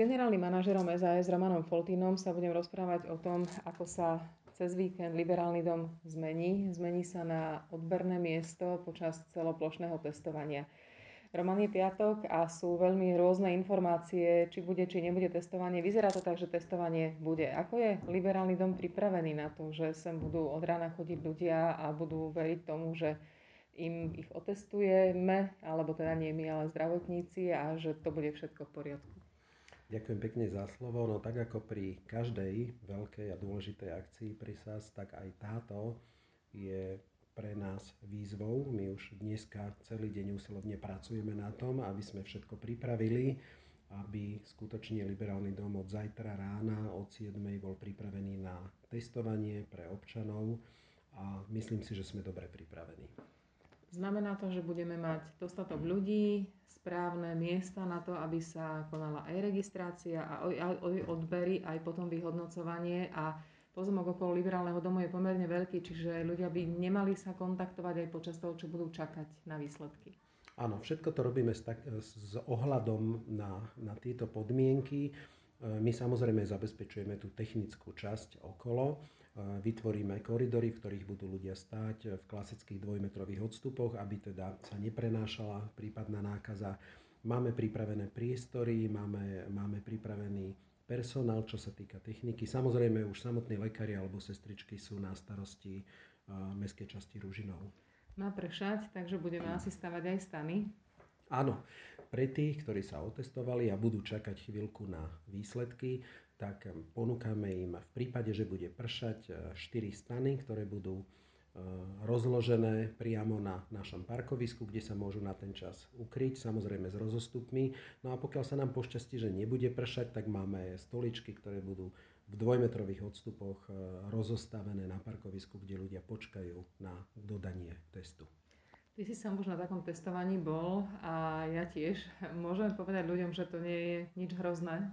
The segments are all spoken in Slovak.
generálnym manažerom SAS Romanom Foltínom sa budem rozprávať o tom, ako sa cez víkend liberálny dom zmení. Zmení sa na odberné miesto počas celoplošného testovania. Roman je piatok a sú veľmi rôzne informácie, či bude, či nebude testovanie. Vyzerá to tak, že testovanie bude. Ako je liberálny dom pripravený na to, že sem budú od rána chodiť ľudia a budú veriť tomu, že im ich otestujeme, alebo teda nie my, ale zdravotníci a že to bude všetko v poriadku. Ďakujem pekne za slovo. No tak ako pri každej veľkej a dôležitej akcii pri SAS, tak aj táto je pre nás výzvou. My už dneska celý deň usilovne pracujeme na tom, aby sme všetko pripravili, aby skutočne Liberálny dom od zajtra rána od 7. bol pripravený na testovanie pre občanov a myslím si, že sme dobre pripravení. Znamená to, že budeme mať dostatok ľudí, správne miesta na to, aby sa konala aj registrácia a aj odbery, aj potom vyhodnocovanie a pozemok okolo liberálneho domu je pomerne veľký, čiže ľudia by nemali sa kontaktovať aj počas toho, čo budú čakať na výsledky. Áno, všetko to robíme s, tak, s ohľadom na, na tieto podmienky. My samozrejme zabezpečujeme tú technickú časť okolo, vytvoríme koridory, v ktorých budú ľudia stáť v klasických dvojmetrových odstupoch, aby teda sa neprenášala prípadná nákaza. Máme pripravené priestory, máme, máme pripravený personál, čo sa týka techniky. Samozrejme už samotní lekári alebo sestričky sú na starosti mestskej časti Ružinov. Má pršať, takže budeme asi stavať aj stany. Áno, pre tých, ktorí sa otestovali a budú čakať chvíľku na výsledky, tak ponúkame im v prípade, že bude pršať 4 e, stany, ktoré budú e, rozložené priamo na našom parkovisku, kde sa môžu na ten čas ukryť, samozrejme s rozostupmi. No a pokiaľ sa nám pošťastí, že nebude pršať, tak máme stoličky, ktoré budú v dvojmetrových odstupoch e, rozostavené na parkovisku, kde ľudia počkajú na dodanie testu. Ty si sám už na takom testovaní bol a ja tiež. Môžeme povedať ľuďom, že to nie je nič hrozné?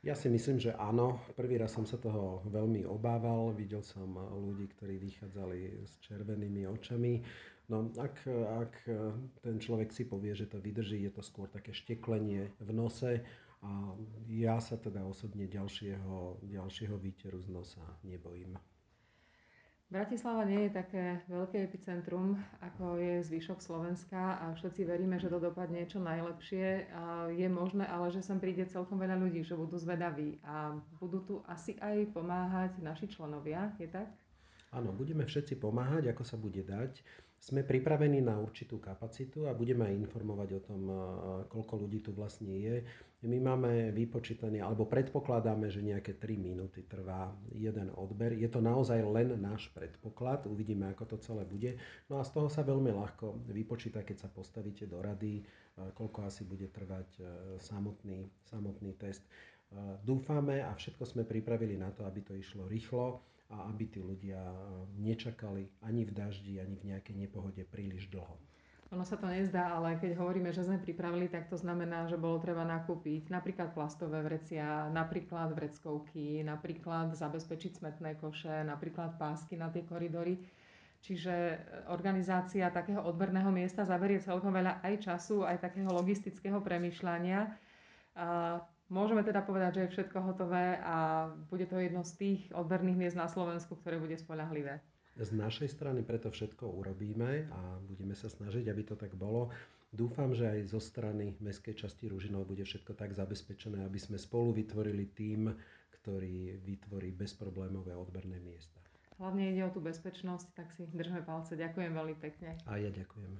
Ja si myslím, že áno. Prvý raz som sa toho veľmi obával. Videl som ľudí, ktorí vychádzali s červenými očami. No ak, ak ten človek si povie, že to vydrží, je to skôr také šteklenie v nose. A ja sa teda osobne ďalšieho, ďalšieho výteru z nosa nebojím. Bratislava nie je také veľké epicentrum, ako je zvyšok Slovenska a všetci veríme, že to dopadne čo najlepšie. Je možné ale, že sem príde celkom veľa ľudí, že budú zvedaví a budú tu asi aj pomáhať naši členovia, je tak? Áno, budeme všetci pomáhať, ako sa bude dať. Sme pripravení na určitú kapacitu a budeme aj informovať o tom, koľko ľudí tu vlastne je. My máme vypočítané, alebo predpokladáme, že nejaké 3 minúty trvá jeden odber. Je to naozaj len náš predpoklad, uvidíme, ako to celé bude. No a z toho sa veľmi ľahko vypočíta, keď sa postavíte do rady, koľko asi bude trvať e, samotný, samotný test. E, dúfame a všetko sme pripravili na to, aby to išlo rýchlo a aby tí ľudia nečakali ani v daždi, ani v nejakej nepohode príliš dlho. Ono sa to nezdá, ale keď hovoríme, že sme pripravili, tak to znamená, že bolo treba nakúpiť napríklad plastové vrecia, napríklad vreckovky, napríklad zabezpečiť smetné koše, napríklad pásky na tie koridory. Čiže eh, organizácia takého odberného miesta zaberie celkom veľa aj času, aj takého logistického premyšľania. A Môžeme teda povedať, že je všetko hotové a bude to jedno z tých odberných miest na Slovensku, ktoré bude spolahlivé. Z našej strany preto všetko urobíme a budeme sa snažiť, aby to tak bolo. Dúfam, že aj zo strany Mestskej časti Ružinov bude všetko tak zabezpečené, aby sme spolu vytvorili tým, ktorý vytvorí bezproblémové odberné miesta. Hlavne ide o tú bezpečnosť, tak si držme palce. Ďakujem veľmi pekne. A ja ďakujem.